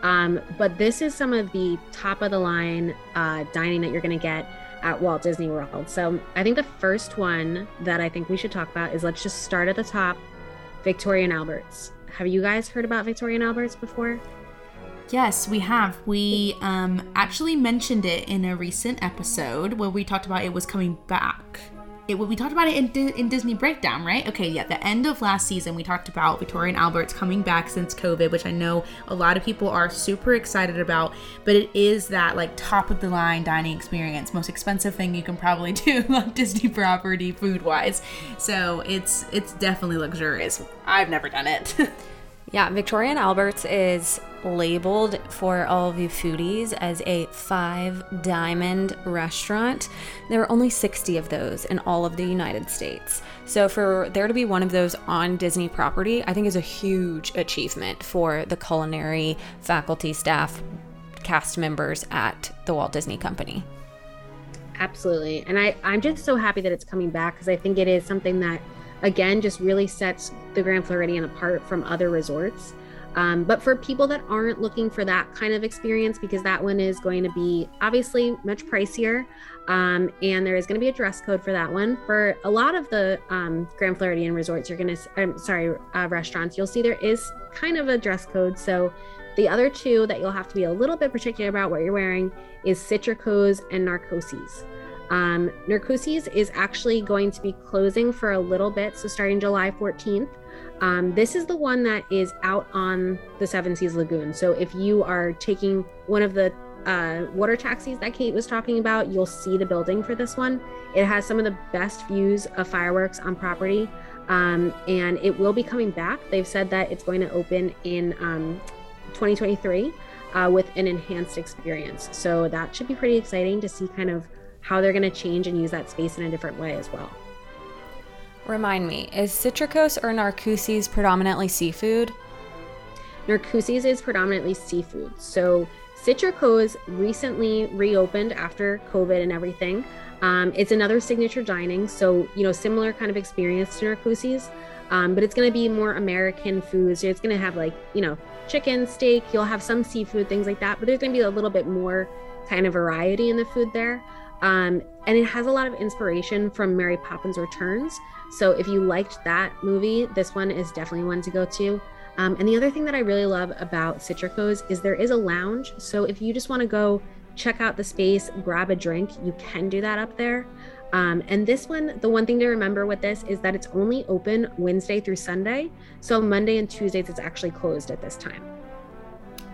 Um, but this is some of the top of the line uh, dining that you're going to get at Walt Disney World. So I think the first one that I think we should talk about is let's just start at the top Victoria and Albert's. Have you guys heard about Victoria and Albert's before? Yes, we have. We um, actually mentioned it in a recent episode where we talked about it was coming back. It, we talked about it in, in Disney Breakdown, right? Okay, yeah, the end of last season, we talked about Victoria and Albert's coming back since COVID, which I know a lot of people are super excited about. But it is that like top of the line dining experience, most expensive thing you can probably (laughs) do on Disney property food wise. So it's it's definitely luxurious. I've never done it. (laughs) Yeah, Victoria and Albert's is labeled for all of you foodies as a five diamond restaurant. There are only 60 of those in all of the United States. So for there to be one of those on Disney property, I think is a huge achievement for the culinary faculty, staff, cast members at the Walt Disney Company. Absolutely. And I, I'm just so happy that it's coming back because I think it is something that again just really sets the Grand Floridian apart from other resorts. Um, but for people that aren't looking for that kind of experience, because that one is going to be obviously much pricier, um, and there is going to be a dress code for that one. For a lot of the um, Grand Floridian resorts, you're going to, I'm sorry, uh, restaurants, you'll see there is kind of a dress code. So the other two that you'll have to be a little bit particular about what you're wearing is Citricos and Narcoossee's. Um, is actually going to be closing for a little bit, so starting July 14th. Um, this is the one that is out on the Seven Seas Lagoon. So if you are taking one of the uh, water taxis that Kate was talking about, you'll see the building for this one. It has some of the best views of fireworks on property, um, and it will be coming back. They've said that it's going to open in um, 2023 uh, with an enhanced experience. So that should be pretty exciting to see kind of how they're going to change and use that space in a different way as well. Remind me, is Citricos or Narcoossee's predominantly seafood? Narcoossee's is predominantly seafood. So Citricos recently reopened after COVID and everything. Um, it's another signature dining, so you know, similar kind of experience to Narcoossee's, um, but it's going to be more American foods. So it's going to have like you know, chicken, steak. You'll have some seafood, things like that, but there's going to be a little bit more kind of variety in the food there. Um, and it has a lot of inspiration from Mary Poppins Returns. So if you liked that movie, this one is definitely one to go to. Um, and the other thing that I really love about Citricos is there is a lounge. So if you just want to go check out the space, grab a drink, you can do that up there. Um, and this one, the one thing to remember with this is that it's only open Wednesday through Sunday. So Monday and Tuesdays, it's actually closed at this time.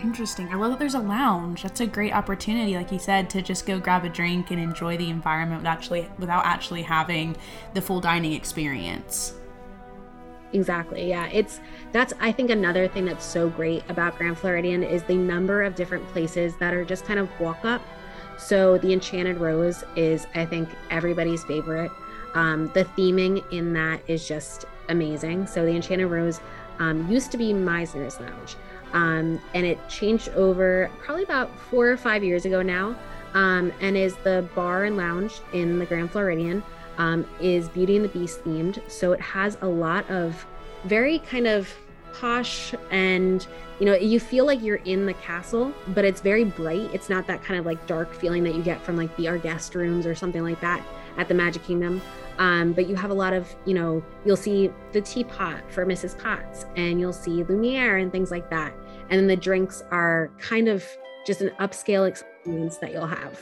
Interesting. I love that there's a lounge. That's a great opportunity, like you said, to just go grab a drink and enjoy the environment without actually without actually having the full dining experience. Exactly. Yeah. It's that's I think another thing that's so great about Grand Floridian is the number of different places that are just kind of walk up. So the Enchanted Rose is I think everybody's favorite. Um, the theming in that is just amazing. So the Enchanted Rose um, used to be Mizner's Lounge. Um, and it changed over probably about four or five years ago now, um, and is the bar and lounge in the Grand Floridian. Um, is Beauty and the Beast themed, so it has a lot of very kind of posh and you know you feel like you're in the castle but it's very bright it's not that kind of like dark feeling that you get from like the our guest rooms or something like that at the magic kingdom um, but you have a lot of, you know, you'll see the teapot for Mrs. Potts and you'll see Lumiere and things like that. And then the drinks are kind of just an upscale experience that you'll have.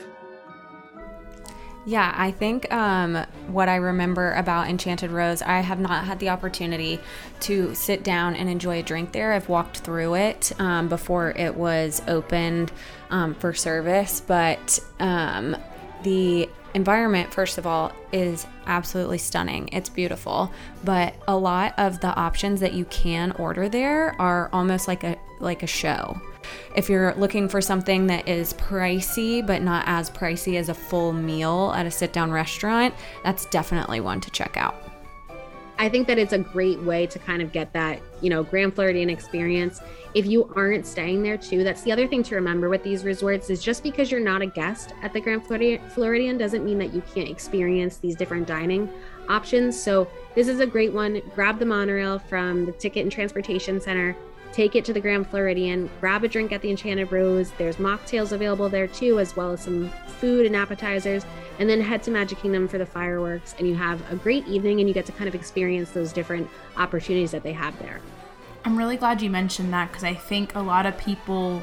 Yeah, I think um, what I remember about Enchanted Rose, I have not had the opportunity to sit down and enjoy a drink there. I've walked through it um, before it was opened um, for service, but um, the environment, first of all, is absolutely stunning. It's beautiful, but a lot of the options that you can order there are almost like a like a show. If you're looking for something that is pricey but not as pricey as a full meal at a sit-down restaurant, that's definitely one to check out. I think that it's a great way to kind of get that, you know, Grand Floridian experience. If you aren't staying there too, that's the other thing to remember with these resorts is just because you're not a guest at the Grand Floridian doesn't mean that you can't experience these different dining options. So this is a great one. Grab the monorail from the Ticket and Transportation Center take it to the Grand Floridian, grab a drink at the Enchanted Rose. There's mocktails available there too, as well as some food and appetizers, and then head to Magic Kingdom for the fireworks. And you have a great evening and you get to kind of experience those different opportunities that they have there. I'm really glad you mentioned that because I think a lot of people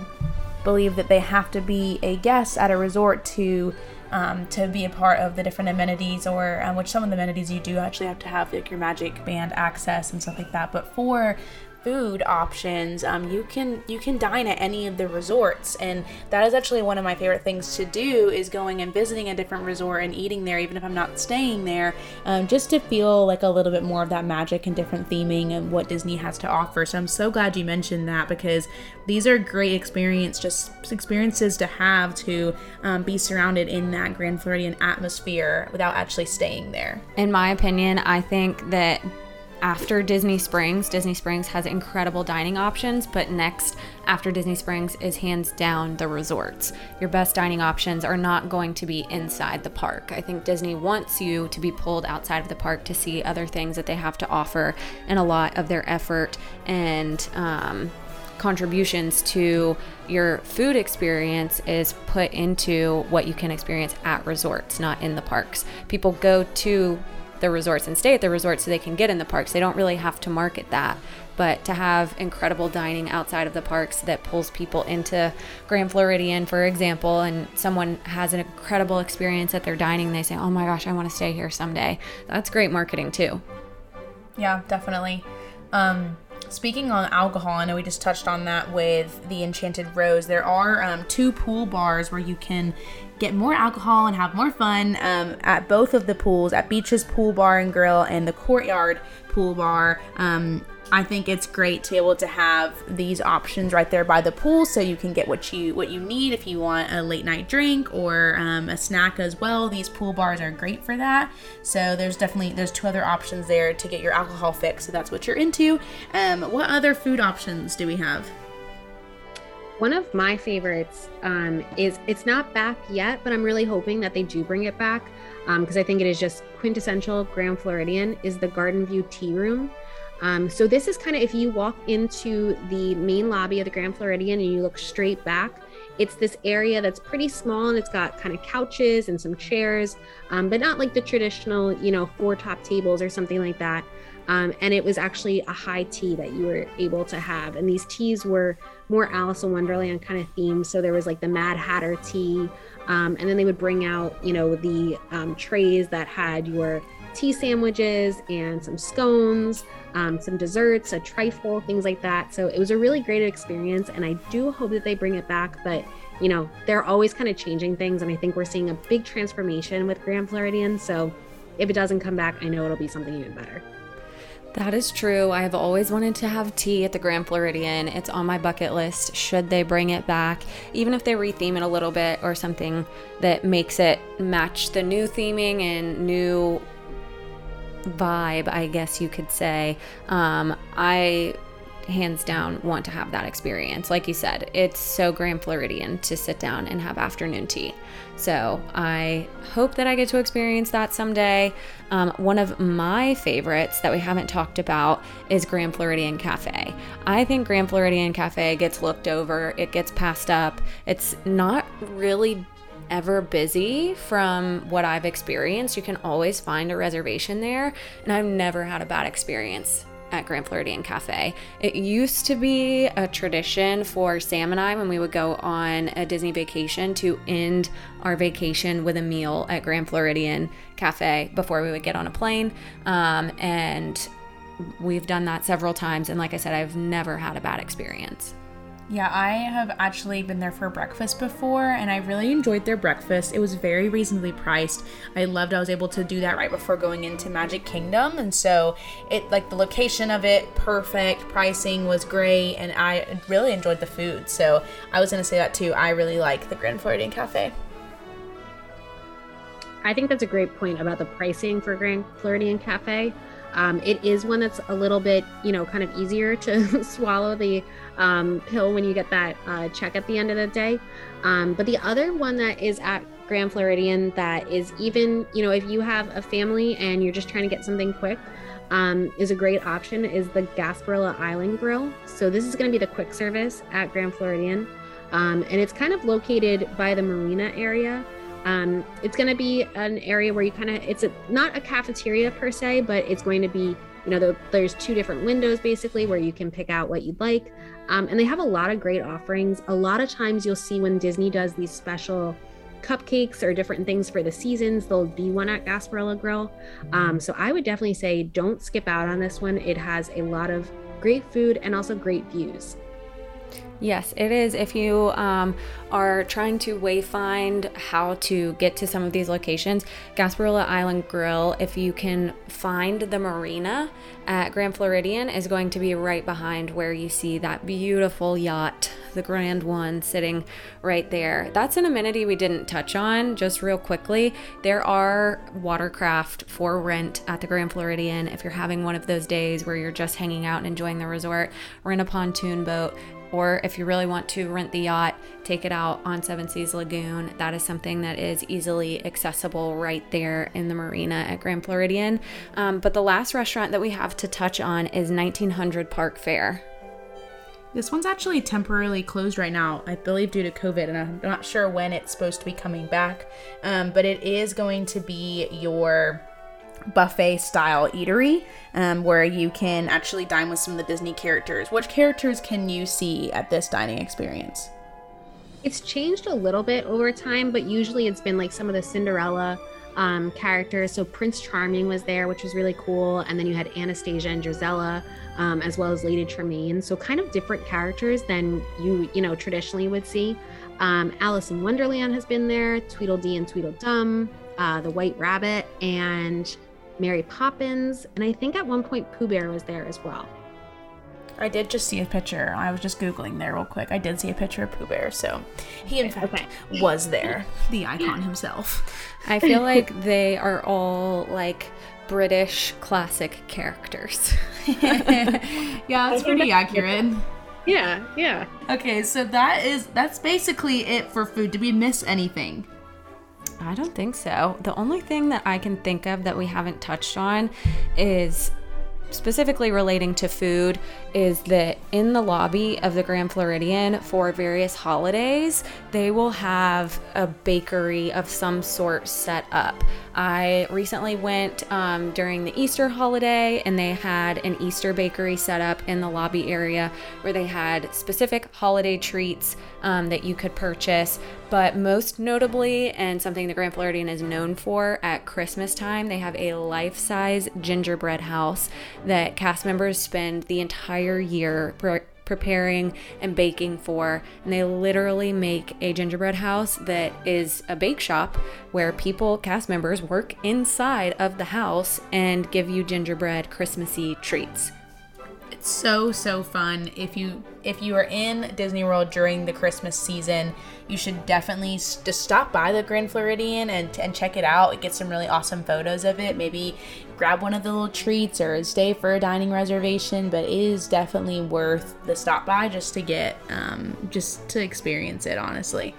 believe that they have to be a guest at a resort to um, to be a part of the different amenities or um, which some of the amenities you do actually have to have like your magic band access and stuff like that but for food options um, you can you can dine at any of the resorts. And that is actually one of my favorite things to do is going and visiting a different resort and eating there even if i'm not staying there um, just to feel like a little bit more of that magic and different theming and what disney has to offer. So i'm so glad you mentioned that because these are great experience just experiences to have to um, be surrounded in that grand floridian atmosphere without actually staying there. In my opinion i think that after Disney Springs. Disney Springs has incredible dining options, but next after Disney Springs is hands down the resorts. Your best dining options are not going to be inside the park. I think Disney wants you to be pulled outside of the park to see other things that they have to offer, and a lot of their effort and um, contributions to your food experience is put into what you can experience at resorts, not in the parks. People go to the resorts and stay at the resorts so they can get in the parks. They don't really have to market that. but to have incredible dining outside of the parks that pulls people into Grand Floridian, for example, and someone has an incredible experience at their dining, they say, oh my gosh, I want to stay here someday. That's great marketing too. Yeah, definitely. Um, Speaking on alcohol, I know we just touched on that with the Enchanted Rose. There are um, two pool bars where you can get more alcohol and have more fun um, at both of the pools at Beaches Pool Bar and Grill and the Courtyard Pool Bar. Um, I think it's great to be able to have these options right there by the pool, so you can get what you what you need if you want a late night drink or um, a snack as well. These pool bars are great for that. So there's definitely there's two other options there to get your alcohol fix. So that's what you're into. Um, what other food options do we have? One of my favorites um, is it's not back yet, but I'm really hoping that they do bring it back because um, I think it is just quintessential Grand Floridian. Is the Garden View Tea Room. Um, so this is kind of if you walk into the main lobby of the Grand Floridian and you look straight back, it's this area that's pretty small and it's got kind of couches and some chairs, um, but not like the traditional, you know, four top tables or something like that. Um, and it was actually a high tea that you were able to have. And these teas were more Alice in Wonderland kind of themes. So there was like the Mad Hatter tea. Um, and then they would bring out, you know, the um, trays that had your tea sandwiches and some scones, um, some desserts, a trifle, things like that. So it was a really great experience, and I do hope that they bring it back. But you know, they're always kind of changing things, and I think we're seeing a big transformation with Grand Floridian. So if it doesn't come back, I know it'll be something even better. That is true. I have always wanted to have tea at the Grand Floridian. It's on my bucket list should they bring it back, even if they retheme it a little bit or something that makes it match the new theming and new vibe, I guess you could say. Um, I hands down want to have that experience. Like you said, it's so Grand Floridian to sit down and have afternoon tea. So I hope that I get to experience that someday. Um, one of my favorites that we haven't talked about is Grand Floridian Cafe. I think Grand Floridian Cafe gets looked over, it gets passed up. It's not really ever busy from what I've experienced. You can always find a reservation there, and I've never had a bad experience at Grand Floridian Cafe. It used to be a tradition for Sam and I when we would go on a Disney vacation to end our vacation with a meal at Grand Floridian Cafe before we would get on a plane. Um, and we've done that several times. And like I said, I've never had a bad experience. Yeah, I have actually been there for breakfast before and I really enjoyed their breakfast. It was very reasonably priced. I loved I was able to do that right before going into Magic Kingdom and so it like the location of it perfect, pricing was great and I really enjoyed the food. So, I was going to say that too. I really like the Grand Floridian Cafe. I think that's a great point about the pricing for Grand Floridian Cafe. Um, it is one that's a little bit, you know, kind of easier to (laughs) swallow the um, pill when you get that uh, check at the end of the day. Um, but the other one that is at Grand Floridian that is even, you know, if you have a family and you're just trying to get something quick, um, is a great option is the Gasparilla Island Grill. So this is going to be the quick service at Grand Floridian. Um, and it's kind of located by the marina area. Um, it's going to be an area where you kind of, it's a, not a cafeteria per se, but it's going to be, you know, the, there's two different windows basically where you can pick out what you'd like. Um, and they have a lot of great offerings. A lot of times you'll see when Disney does these special cupcakes or different things for the seasons, there'll be one at Gasparilla Grill. Um, so I would definitely say don't skip out on this one. It has a lot of great food and also great views. Yes, it is. If you um, are trying to wayfind how to get to some of these locations, Gasparilla Island Grill, if you can find the marina at Grand Floridian, is going to be right behind where you see that beautiful yacht, the grand one, sitting right there. That's an amenity we didn't touch on just real quickly. There are watercraft for rent at the Grand Floridian if you're having one of those days where you're just hanging out and enjoying the resort. Rent a pontoon boat or if you really want to rent the yacht, take it out on Seven Seas Lagoon. That is something that is easily accessible right there in the marina at Grand Floridian. Um, but the last restaurant that we have to touch on is 1900 Park Fare. This one's actually temporarily closed right now, I believe due to COVID, and I'm not sure when it's supposed to be coming back. Um, but it is going to be your buffet style eatery um, where you can actually dine with some of the Disney characters. Which characters can you see at this dining experience? It's changed a little bit over time, but usually it's been like some of the Cinderella um, characters. So Prince Charming was there, which was really cool. And then you had Anastasia and Drizella, um, as well as Lady Tremaine. So kind of different characters than you, you know, traditionally would see. Um, Alice in Wonderland has been there, Tweedledee and Tweedledum, uh, the White Rabbit, and Mary Poppins. And I think at one point Pooh Bear was there as well. I did just see a picture. I was just googling there real quick. I did see a picture of Pooh Bear, so he in fact Okay. was there, (laughs) the icon himself. I feel like they are all like British classic characters. (laughs) yeah, that's pretty accurate. Yeah, yeah. Okay, so that is that's basically it for food. Did we miss anything? I don't think so. The only thing that I can think of that we haven't touched on is specifically relating to food is that in the lobby of the Grand Floridian for various holidays, they will have a bakery of some sort set up. I recently went um, during the Easter holiday and they had an Easter bakery set up in the lobby area where they had specific holiday treats um, that you could purchase. But most notably, and something the Grand Floridian is known for at Christmas time, they have a life size gingerbread house that cast members spend the entire year pre- preparing and baking for. And they literally make a gingerbread house that is a bake shop where people, cast members, work inside of the house and give you gingerbread Christmassy treats. So so fun. If you if you are in Disney World during the Christmas season, you should definitely just stop by the Grand Floridian and and check it out. Get some really awesome photos of it. Maybe grab one of the little treats or stay for a dining reservation. But it is definitely worth the stop by just to get um, just to experience it. Honestly.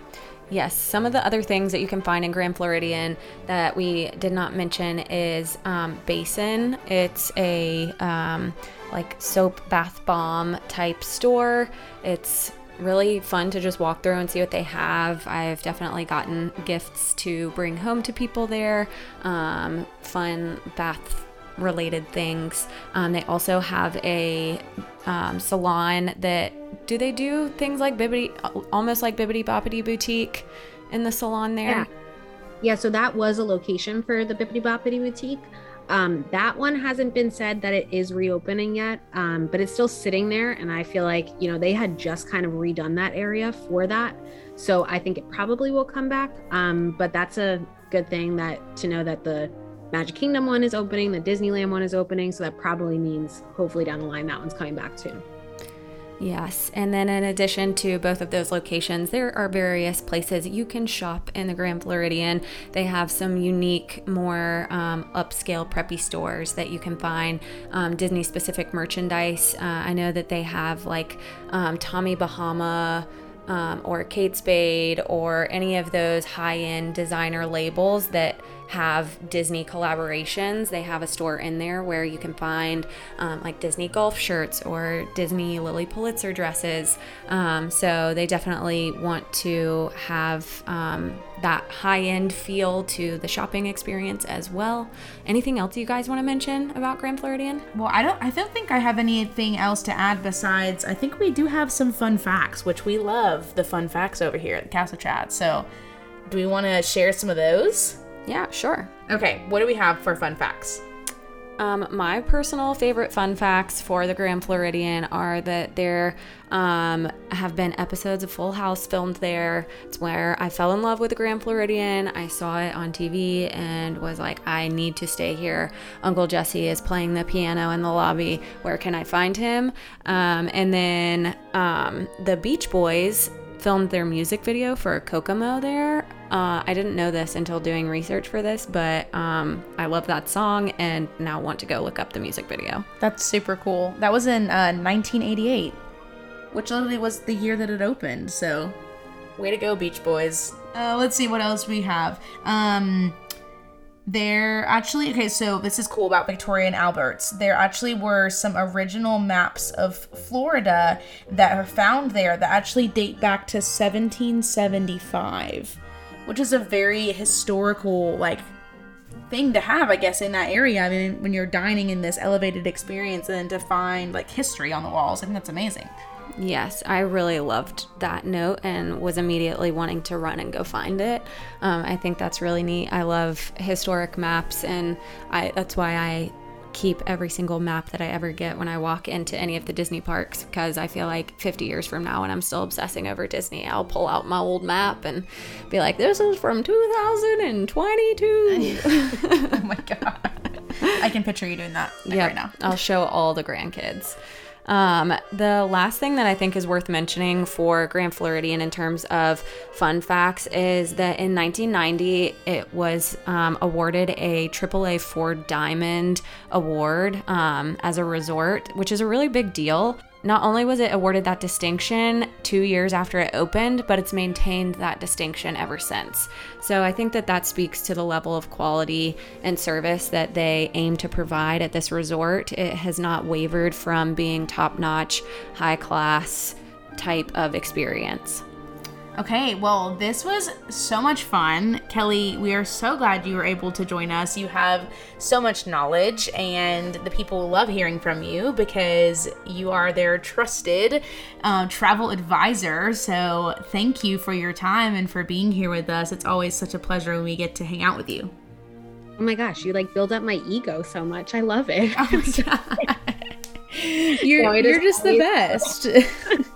Yes, some of the other things that you can find in Grand Floridian that we did not mention is um, Basin. It's a um, like soap bath bomb type store. It's really fun to just walk through and see what they have. I've definitely gotten gifts to bring home to people there. Um, fun bath related things. Um, they also have a um, salon that do they do things like Bibbidi, almost like Bibbidi Bobbidi Boutique in the salon there? Yeah. Yeah, so that was a location for the Bibbidi Bobbidi Boutique. Um, that one hasn't been said that it is reopening yet, um, but it's still sitting there. And I feel like, you know, they had just kind of redone that area for that. So I think it probably will come back. Um, but that's a good thing that to know that the Magic Kingdom one is opening, the Disneyland one is opening. So that probably means hopefully down the line that one's coming back too. Yes, and then in addition to both of those locations, there are various places you can shop in the Grand Floridian. They have some unique, more um, upscale preppy stores that you can find um, Disney specific merchandise. Uh, I know that they have like um, Tommy Bahama. Um, or Kate Spade, or any of those high end designer labels that have Disney collaborations. They have a store in there where you can find um, like Disney golf shirts or Disney Lilly Pulitzer dresses. Um, so they definitely want to have um, that high end feel to the shopping experience as well. Anything else you guys want to mention about Grand Floridian? Well, I don't I don't think I have anything else to add besides I think we do have some fun facts, which we love the fun facts over here at the Castle Chat. So, do we want to share some of those? Yeah, sure. Okay, what do we have for fun facts? Um, my personal favorite fun facts for the Grand Floridian are that there um, have been episodes of Full House filmed there. It's where I fell in love with the Grand Floridian. I saw it on TV and was like, I need to stay here. Uncle Jesse is playing the piano in the lobby. Where can I find him? Um, and then um, the Beach Boys filmed their music video for Kokomo there. Uh, I didn't know this until doing research for this, but um, I love that song and now want to go look up the music video. That's super cool. That was in uh, 1988, which literally was the year that it opened. So, way to go, Beach Boys. Uh, let's see what else we have. Um, there actually, okay, so this is cool about Victoria and Albert's. There actually were some original maps of Florida that are found there that actually date back to 1775, which is a very historical, like, thing to have, I guess, in that area. I mean, when you're dining in this elevated experience and to find like history on the walls, I think that's amazing. Yes, I really loved that note and was immediately wanting to run and go find it. Um, I think that's really neat. I love historic maps, and I, that's why I keep every single map that I ever get when I walk into any of the Disney parks because I feel like 50 years from now, when I'm still obsessing over Disney, I'll pull out my old map and be like, this is from 2022. (laughs) oh my (laughs) God. I can picture you doing that like, right now. I'll show all the grandkids. Um, the last thing that I think is worth mentioning for Grand Floridian in terms of fun facts is that in 1990 it was um, awarded a AAA Four Diamond Award um, as a resort, which is a really big deal. Not only was it awarded that distinction two years after it opened, but it's maintained that distinction ever since. So I think that that speaks to the level of quality and service that they aim to provide at this resort. It has not wavered from being top notch, high class type of experience. Okay, well, this was so much fun. Kelly, we are so glad you were able to join us. You have so much knowledge, and the people love hearing from you because you are their trusted uh, travel advisor. So, thank you for your time and for being here with us. It's always such a pleasure when we get to hang out with you. Oh my gosh, you like build up my ego so much. I love it. Oh (laughs) you're, no, you're just the best. (laughs)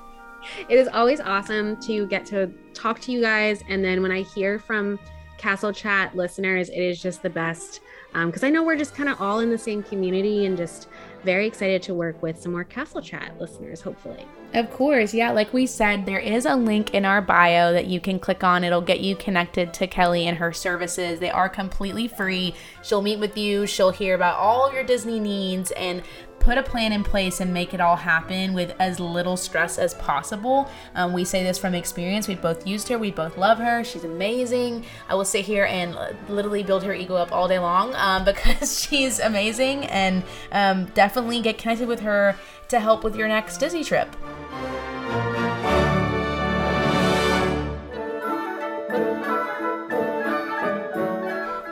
it is always awesome to get to talk to you guys. And then when I hear from Castle Chat listeners, it is just the best. Because um, I know we're just kind of all in the same community and just very excited to work with some more Castle Chat listeners, hopefully. Of course. Yeah. Like we said, there is a link in our bio that you can click on. It'll get you connected to Kelly and her services. They are completely free. She'll meet with you, she'll hear about all your Disney needs and put a plan in place and make it all happen with as little stress as possible. Um, we say this from experience. We've both used her. We both love her. She's amazing. I will sit here and literally build her ego up all day long um, (laughs) because she's amazing and um, definitely get connected with her to help with your next Disney trip.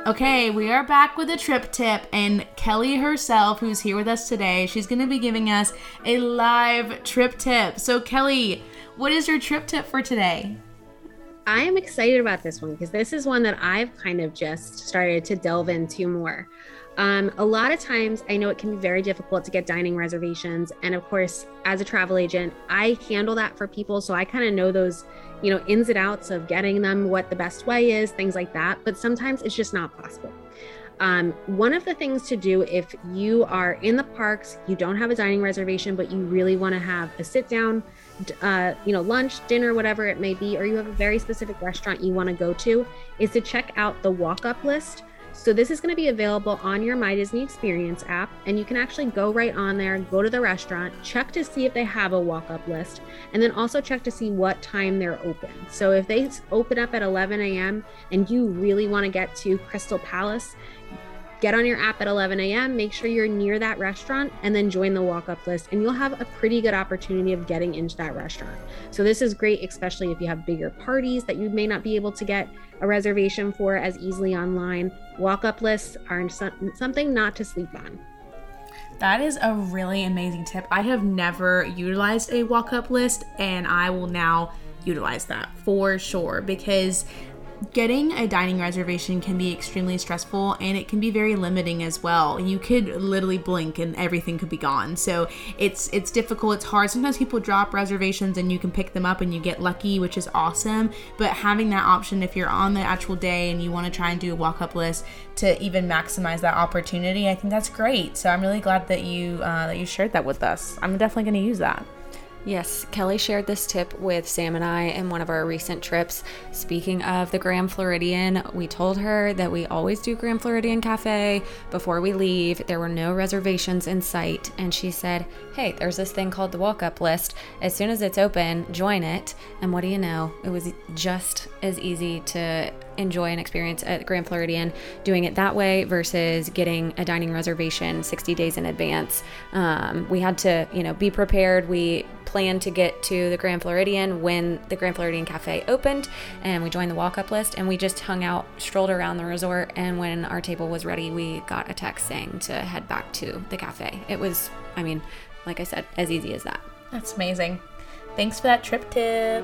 Okay, we are back with a trip tip, and Kelly herself, who's here with us today, she's going to be giving us a live trip tip. So, Kelly, what is your trip tip for today? I am excited about this one because this is one that I've kind of just started to delve into more. Um, a lot of times, I know it can be very difficult to get dining reservations. And of course, as a travel agent, I handle that for people. So I kind of know those you know, ins and outs of getting them what the best way is, things like that. But sometimes it's just not possible. Um, one of the things to do if you are in the parks, you don't have a dining reservation, but you really want to have a sit down, uh, you know, lunch, dinner, whatever it may be, or you have a very specific restaurant you want to go to, is to check out the walk up list so this is going to be available on your My Disney Experience app, and you can actually go right on there, go to the restaurant, check to see if they have a walk-up list, and then also check to see what time they're open. So if they open up at 11 a.m. and you really want to get to Crystal Palace, get on your app at 11 a.m., make sure you're near that restaurant, and then join the walk up list. And you'll have a pretty good opportunity of getting into that restaurant. So, this is great, especially if you have bigger parties that you may not be able to get a reservation for as easily online. Walk up lists are something not to sleep on. That is a really amazing tip. I have never utilized a walk up list, and I will now utilize that for sure because getting a dining reservation can be extremely stressful and it can be very limiting as well. You could literally blink and everything could be gone. So it's it's difficult, it's hard. Sometimes people drop reservations and you can pick them up and you get lucky, which is awesome. But having that option if you're on the actual day and you want to try and do a walk-up list to even maximize that opportunity, I think that's great. So I'm really glad that you uh, that you shared that with us. I'm definitely going to use that. Yes, Kelly shared this tip with Sam and I in one of our recent trips. Speaking of the Grand Floridian, we told her that we always do Grand Floridian Cafe before we leave. There were no reservations in sight, and she said, Hey, there's this thing called the walk up list. As soon as it's open, join it. And what do you know? It was just as easy to enjoy an experience at Grand Floridian doing it that way versus getting a dining reservation 60 days in advance. Um, we had to, you know, be prepared. We planned to get to the Grand Floridian when the Grand Floridian Cafe opened, and we joined the walk up list, and we just hung out, strolled around the resort, and when our table was ready, we got a text saying to head back to the cafe. It was, I mean, like I said, as easy as that. That's amazing. Thanks for that trip tip.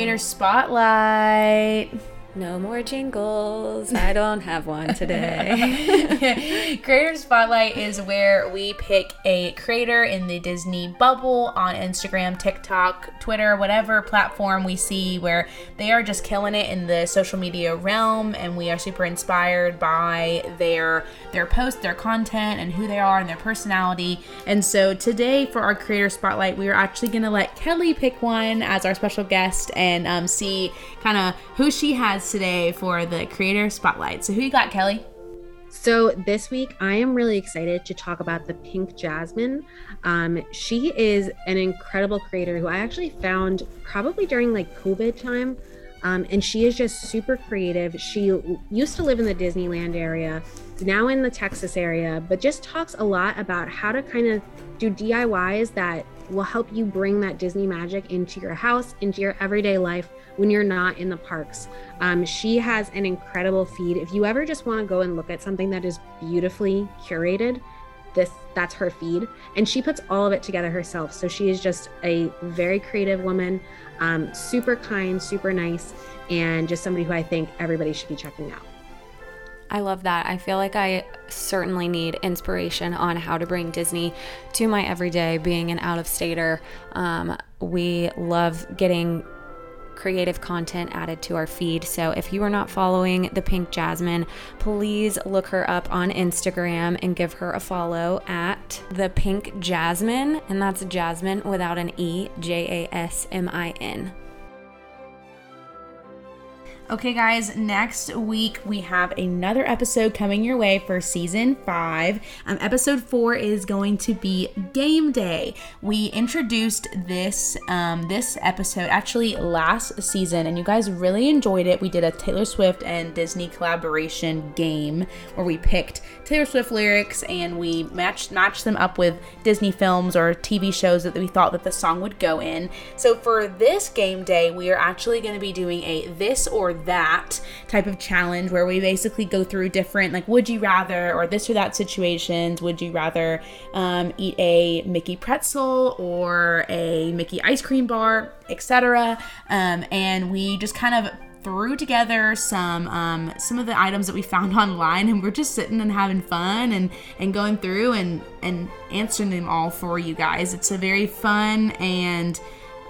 Creator Spotlight. No more jingles. I don't have one today. (laughs) creator Spotlight is where we pick a creator in the Disney bubble on Instagram, TikTok, Twitter, whatever platform we see where they are just killing it in the social media realm and we are super inspired by their their posts, their content and who they are and their personality. And so today for our creator spotlight, we are actually going to let Kelly pick one as our special guest and um, see kind of who she has today for the creator spotlight. So, who you got, Kelly? So, this week I am really excited to talk about the Pink Jasmin. Um, she is an incredible creator who I actually found probably during like COVID time. Um, and she is just super creative. She used to live in the Disneyland area, now in the Texas area, but just talks a lot about how to kind of do DIYs that will help you bring that Disney magic into your house, into your everyday life when you're not in the parks. Um, she has an incredible feed. If you ever just want to go and look at something that is beautifully curated, this that's her feed and she puts all of it together herself so she is just a very creative woman um, super kind super nice and just somebody who i think everybody should be checking out I love that. I feel like I certainly need inspiration on how to bring Disney to my everyday being an out of stater. Um, we love getting creative content added to our feed. So if you are not following the Pink Jasmin, please look her up on Instagram and give her a follow at the Pink Jasmin. And that's Jasmine without an E, J A S M I N. Okay, guys, next week we have another episode coming your way for season five. Um, episode four is going to be game day. We introduced this um, this episode actually last season, and you guys really enjoyed it. We did a Taylor Swift and Disney collaboration game where we picked Taylor Swift lyrics and we matched matched them up with Disney films or TV shows that we thought that the song would go in. So for this game day, we are actually going to be doing a this or that type of challenge where we basically go through different like would you rather or this or that situations? Would you rather um, eat a mickey pretzel or a mickey ice cream bar etc um, and we just kind of threw together some um, some of the items that we found (laughs) online and we're just sitting and having fun and and going through and and answering them all for you guys. It's a very fun and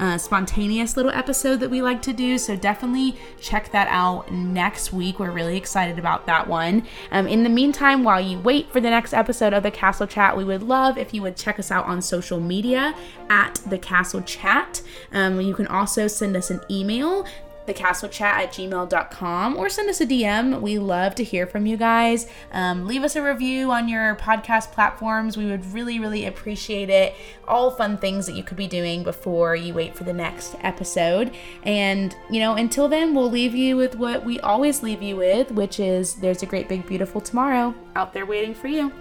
uh, spontaneous little episode that we like to do. So definitely check that out next week. We're really excited about that one. Um, in the meantime, while you wait for the next episode of the Castle Chat, we would love if you would check us out on social media at the Castle Chat. Um, you can also send us an email thecastlechat at gmail.com or send us a DM. We love to hear from you guys. Um, leave us a review on your podcast platforms. We would really, really appreciate it. All fun things that you could be doing before you wait for the next episode. And, you know, until then, we'll leave you with what we always leave you with, which is there's a great, big, beautiful tomorrow out there waiting for you.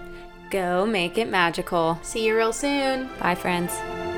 Go make it magical. See you real soon. Bye, friends.